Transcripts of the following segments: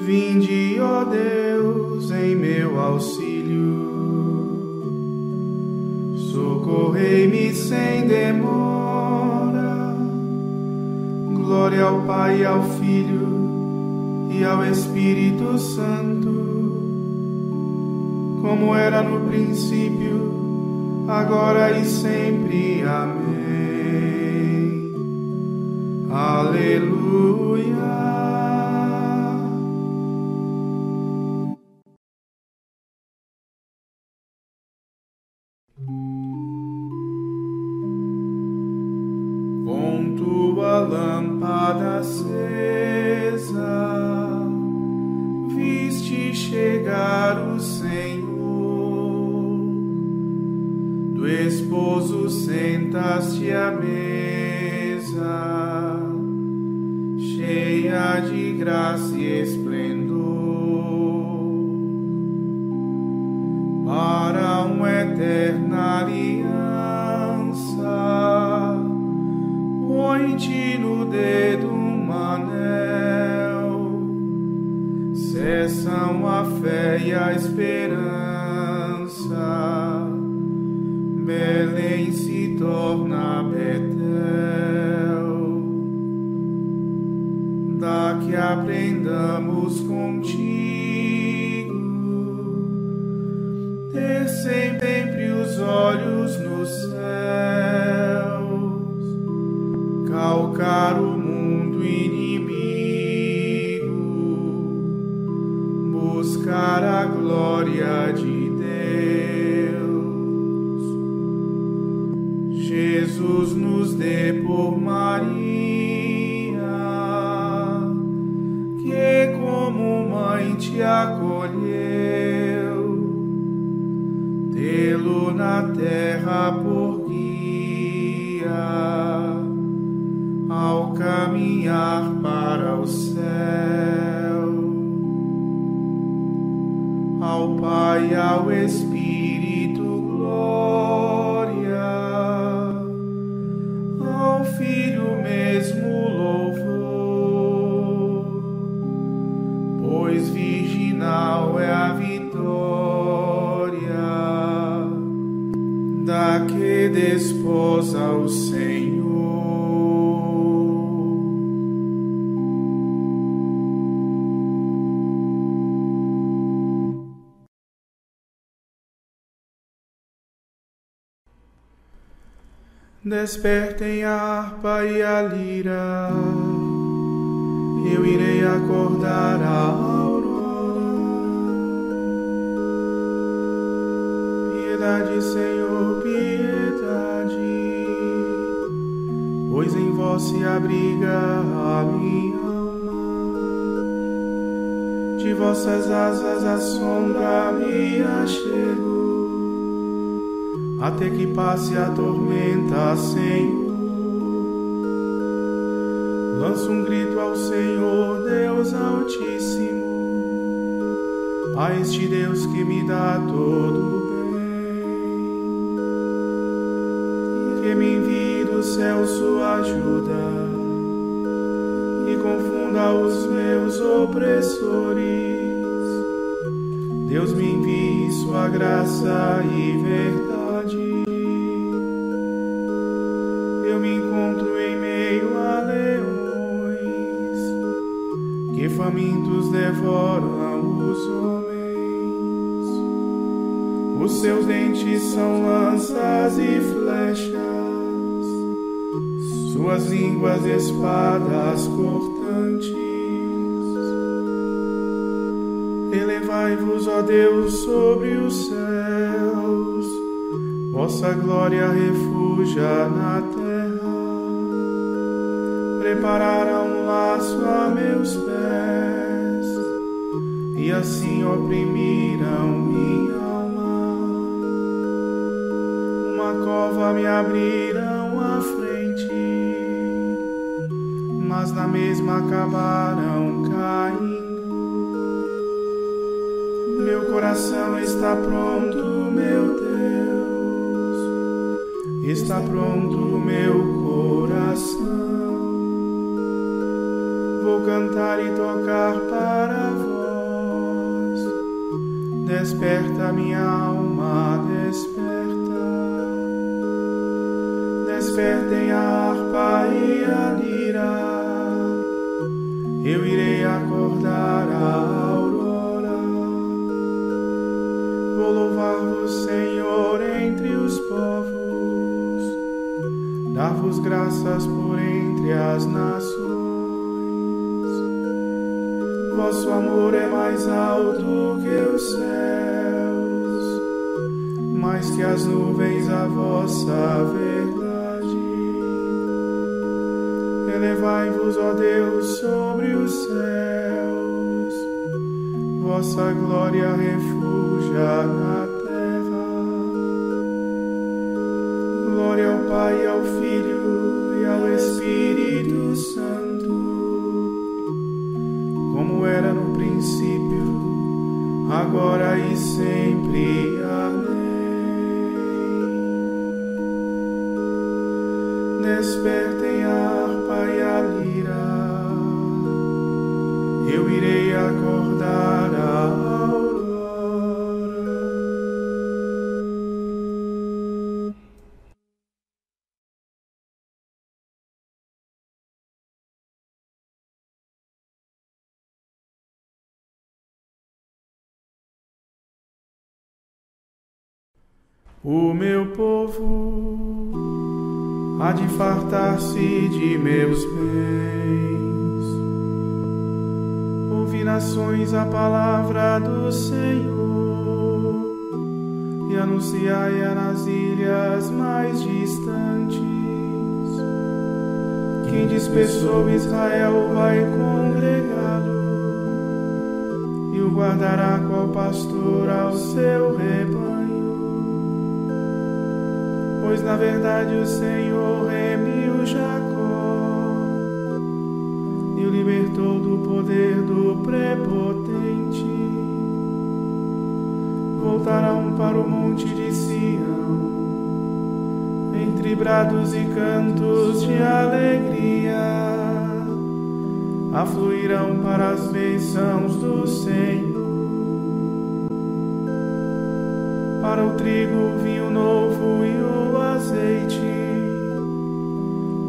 Vinde, ó Deus, em meu auxílio. Socorrei-me sem demora. Glória ao Pai e ao Filho e ao Espírito Santo, como era no princípio, agora e sempre. Amém. Aleluia. Cessam a fé e a esperança, Belém acolheu, tê-lo na terra por guia ao caminhar para o céu. Ao Pai, ao Espírito, desposa o Senhor. Despertem a harpa e a lira, eu irei acordar a aurora. Piedade, Senhor, se abriga a minha alma. De vossas asas a sombra me achego até que passe a tormenta, Senhor. Lanço um grito ao Senhor, Deus Altíssimo, a este Deus que me dá todo ajuda e confunda os meus opressores. Deus me envie sua graça e verdade eu me encontro em meio a leões que famintos devoram os homens. Os seus dentes são lanças e flechas, suas línguas espadas cortantes. Elevai-vos, ó Deus, sobre os céus, vossa glória refugia na terra. Prepararam um laço a meus pés, e assim oprimiram minha alma. Uma cova me abriram mas na mesma acabaram caindo. Meu coração está pronto, meu Deus, está pronto meu coração. Vou cantar e tocar para vós Desperta minha alma, desperta. Despertem a harpa e a lira. Eu irei acordar a aurora. Vou louvar-vos, Senhor, entre os povos. Dar-vos graças por entre as nações. Vosso amor é mais alto que os céus, mais que as nuvens a vossa verdade. Elevai-vos, ó Deus, sobre os céus, vossa glória refugia na terra. Glória ao Pai, ao Filho e ao Espírito Santo era no princípio, agora e sempre. Amém. Despertem a acordar a O meu povo há de fartar-se de meus bens. Nações a palavra do Senhor. E anunciai-a nas ilhas mais distantes. Quem dispersou Israel vai congregá-lo. E o guardará qual pastor ao seu rebanho. Pois na verdade o Senhor remiu Jacó libertou do poder do prepotente. Voltarão para o monte de Sião, entre brados e cantos de alegria, afluirão para as bênçãos do Senhor. Para o trigo, o vinho novo e o azeite,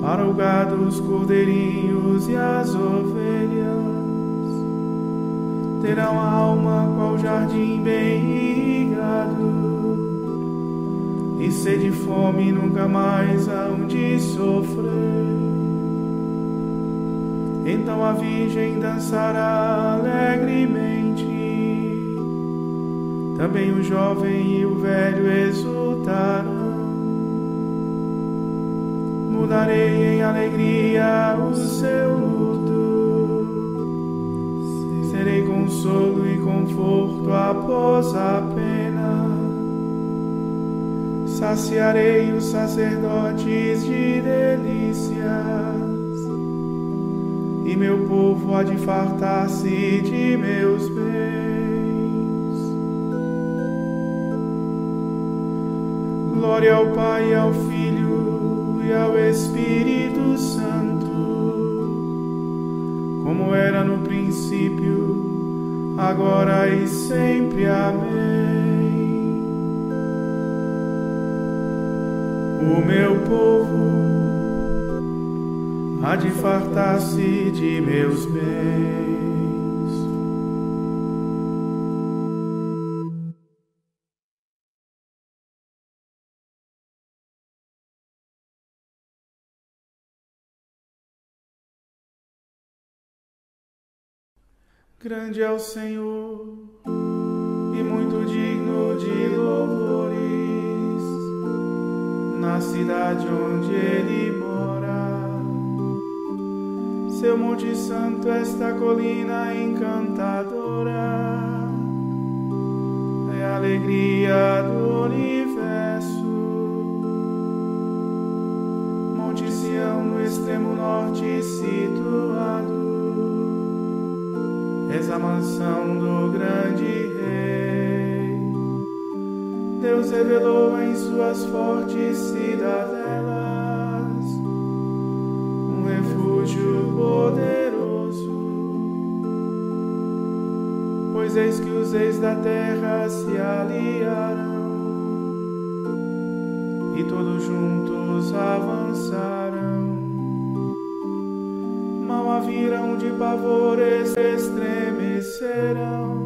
para o gado, os cordeirinhos e as ovelhas. Terão alma qual jardim bem irrigado, e sede fome nunca mais hão de sofrer. Então a Virgem dançará alegremente, também o jovem e o velho exultarão mudarei em alegria o seu luto. Serei consolo e conforto após a pena. Saciarei os sacerdotes de delícias, e meu povo há de fartar-se de meus bens. Glória ao Pai e ao Filho ao Espírito Santo, como era no princípio, agora e sempre. Amém. O meu povo há de fartar-se de meus bens. Grande é o Senhor e muito digno de louvores na cidade onde Ele mora. Seu Monte Santo, esta colina encantadora, é a alegria do universo. Monte Sião, no extremo norte situado és a mansão do grande rei. Deus revelou em suas fortes cidadelas um refúgio poderoso, pois eis que os reis da terra se aliaram e todos juntos avançarão. Viram de pavores estremecerão,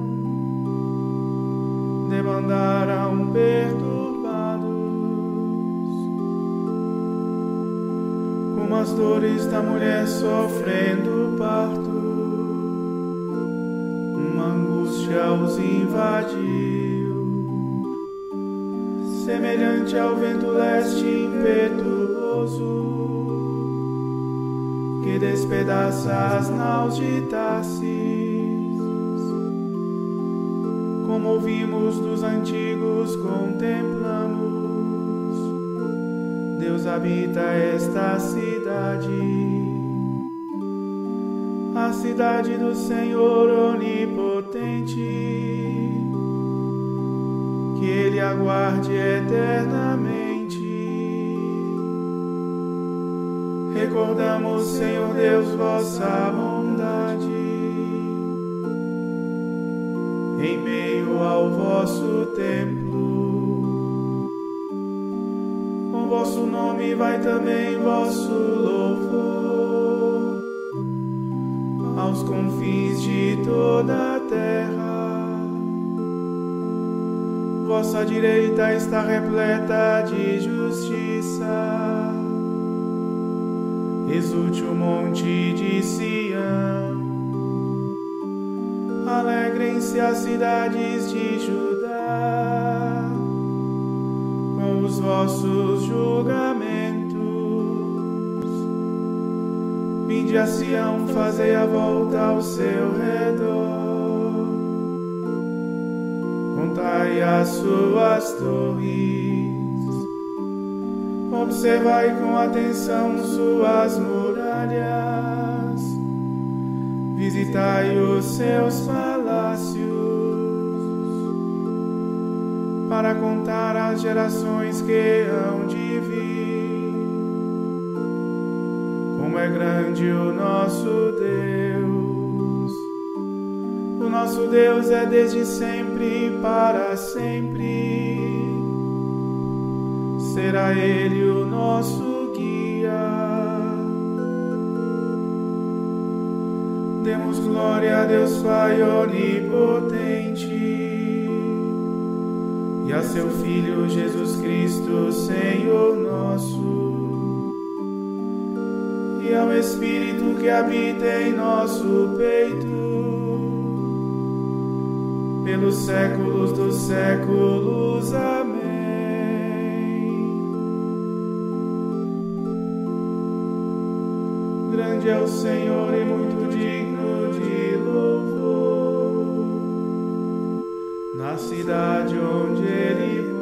demandarão perturbados, como as dores da mulher sofrendo parto, uma angústia os invadiu. Semelhante ao vento leste impetuoso despedaça as naus de Tarsis. Como ouvimos dos antigos, contemplamos, Deus habita esta cidade, a cidade do Senhor onipotente que Ele aguarde eternamente. Recordamos, Senhor Deus, vossa bondade em meio ao vosso templo. Com vosso nome vai também vosso louvor aos confins de toda a terra vossa direita está repleta de justiça. Exulte o monte de Sião, alegrem-se as cidades de Judá. Com os vossos julgamentos. Vinde a Sião, fazei a volta ao seu redor. Contai as suas torres, observai com atenção suas muralhas, visitai os seus palácios, para contar as gerações que hão de vir. Como é grande o nosso Deus nosso Deus é desde sempre e para sempre. Será Ele o nosso guia. Demos glória a Deus Pai onipotente e a seu Filho Jesus Cristo, Senhor nosso, e ao Espírito que habita em nosso peito pelos séculos dos séculos. Amém. Grande é o Senhor e muito digno de louvor. Na cidade onde Ele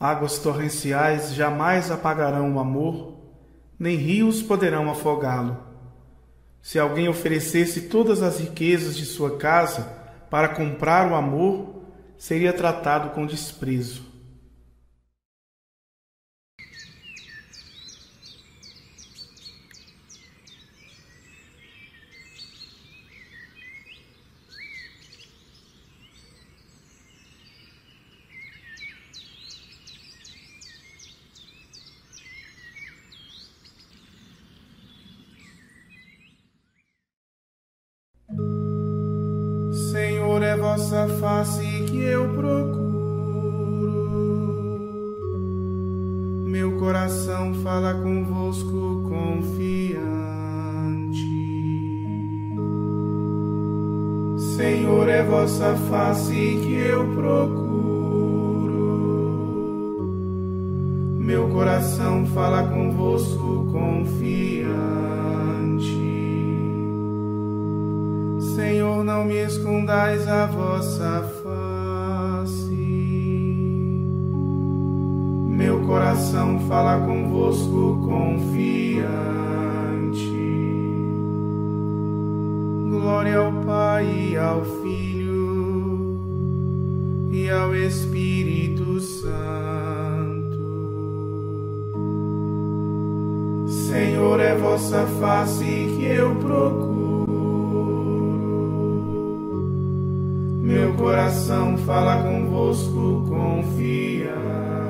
Águas torrenciais jamais apagarão o amor, nem rios poderão afogá-lo. Se alguém oferecesse todas as riquezas de sua casa para comprar o amor, seria tratado com desprezo. Senhor, é vossa face que eu procuro. Meu coração fala convosco confiante. Senhor, é vossa face que eu procuro. Meu coração fala convosco confiante. Senhor, não me escondais a vossa face. Meu coração fala convosco confiante. Glória ao Pai e ao Filho e ao Espírito Santo. Senhor, é vossa face que eu procuro. Meu coração fala convosco confiante.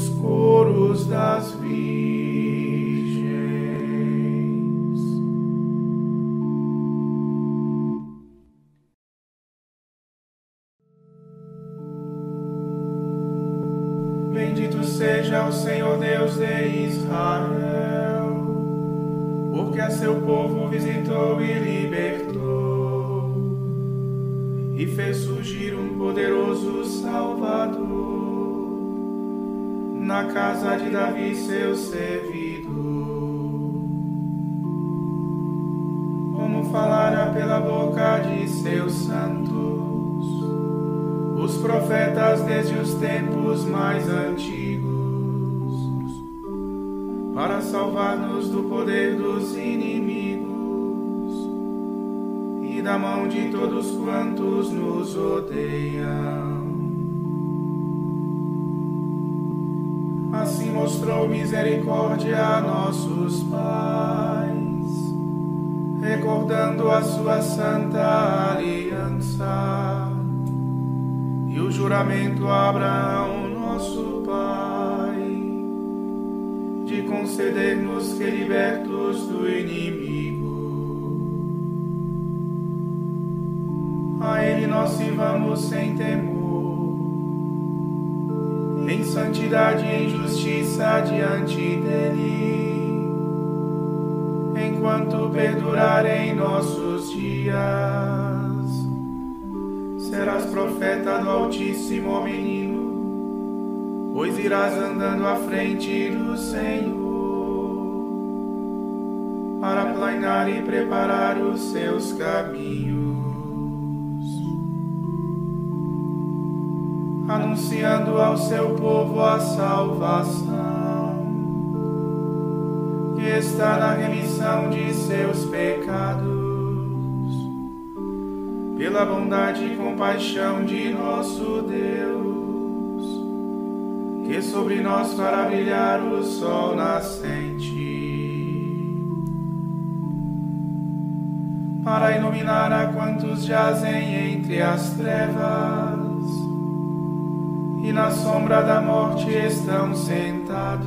Os coros das Bendito seja o Senhor Deus de Israel, porque a seu povo visitou e libertou, e fez surgir um poderoso Salvador na casa de Davi, seu servidor. Como falara pela boca de seus santos os profetas desde os tempos mais antigos, para salvar-nos do poder dos inimigos e da mão de todos quantos nos odeiam. Mostrou misericórdia a nossos pais, recordando a sua santa aliança. E o juramento a Abraão, nosso pai, de conceder-nos que libertos do inimigo, a Ele nós sirvamos sem temor, em santidade e em justiça diante dEle, enquanto perdurarem nossos dias serás profeta do Altíssimo menino, pois irás andando à frente do Senhor, para planear e preparar os seus caminhos, anunciando ao seu povo a salvação, que está na remissão de seus pecados pela bondade e compaixão de nosso Deus, que sobre nós fará brilhar o sol nascente, para iluminar a quantos jazem entre as trevas e na sombra da morte estão sentados,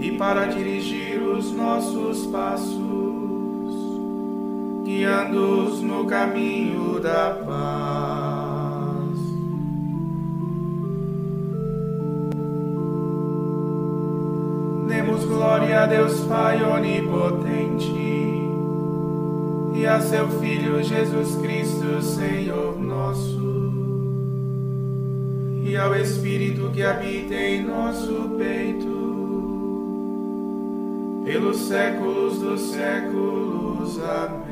e para dirigir os nossos passos guiando-os no caminho da paz. Demos glória a Deus Pai onipotente e a seu Filho Jesus Cristo, Senhor ao Espírito que habita em nosso peito pelos séculos dos séculos. Amém.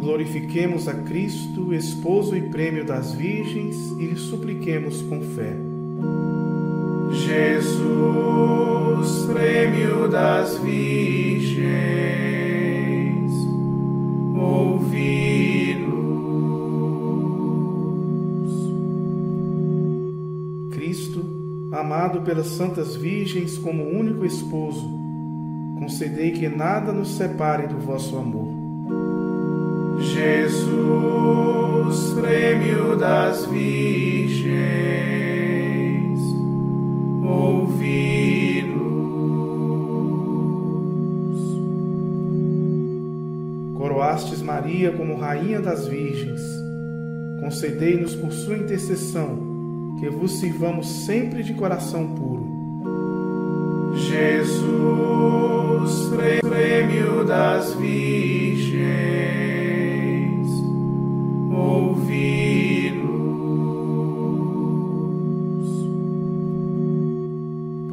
Glorifiquemos a Cristo, esposo e prêmio das virgens, e lhe supliquemos com fé. Jesus, prêmio das virgens, ouvi-nos. Cristo, amado pelas santas virgens como único esposo, concedei que nada nos separe do vosso amor. Jesus, prêmio das virgens, ouvi-nos. Coroastes Maria como Rainha das Virgens, concedei-nos por sua intercessão que vos sirvamos sempre de coração puro. Jesus, prêmio das virgens,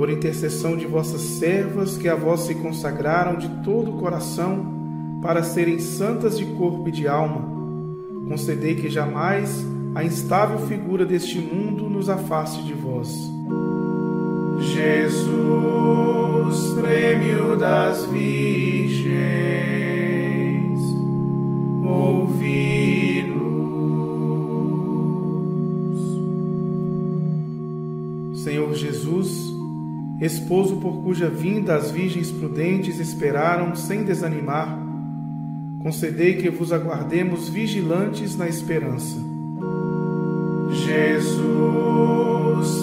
Por intercessão de vossas servas que a vós se consagraram de todo o coração para serem santas de corpo e de alma, concedei que jamais a instável figura deste mundo nos afaste de vós. Jesus, prêmio das virgens, ouvi-nos. Esposo por cuja vinda as virgens prudentes esperaram sem desanimar, concedei que vos aguardemos vigilantes na esperança. Jesus,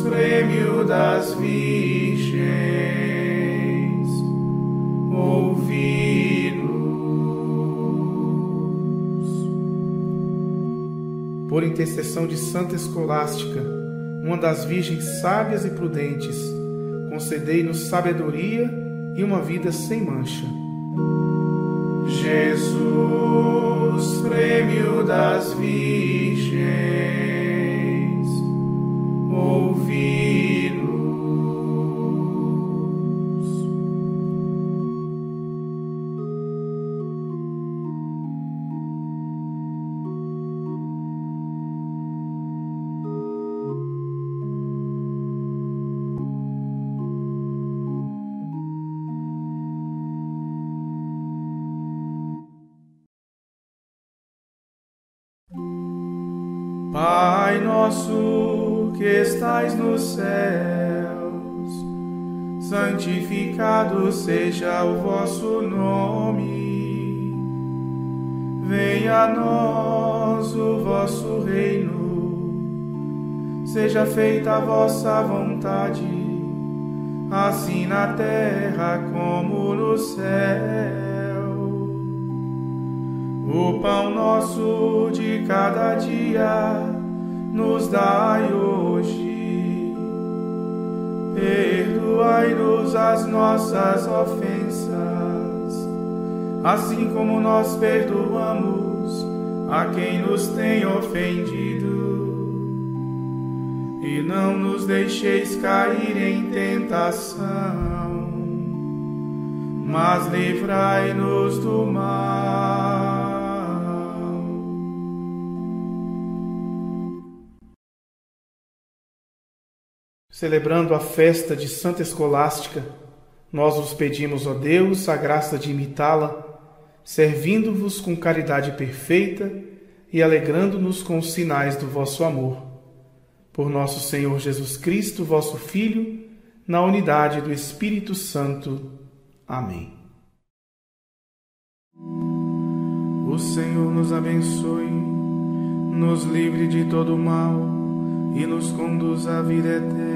prêmio das virgens, ouvi-nos. Por intercessão de Santa Escolástica, uma das virgens sábias e prudentes, concedei-nos sabedoria e uma vida sem mancha. Jesus, prêmio das virgens, céus, santificado seja o vosso nome. Venha a nós o vosso reino. Seja feita a vossa vontade, assim na terra como no céu. O pão nosso de cada dia nos dai hoje. Perdoai-nos as nossas ofensas, assim como nós perdoamos a quem nos tem ofendido. E não nos deixeis cair em tentação, mas livrai-nos do mal. Celebrando a festa de Santa Escolástica, nós vos pedimos, ó Deus, a graça de imitá-la, servindo-vos com caridade perfeita e alegrando-nos com os sinais do vosso amor. Por nosso Senhor Jesus Cristo, vosso Filho, na unidade do Espírito Santo. Amém. O Senhor nos abençoe, nos livre de todo mal e nos conduz à vida eterna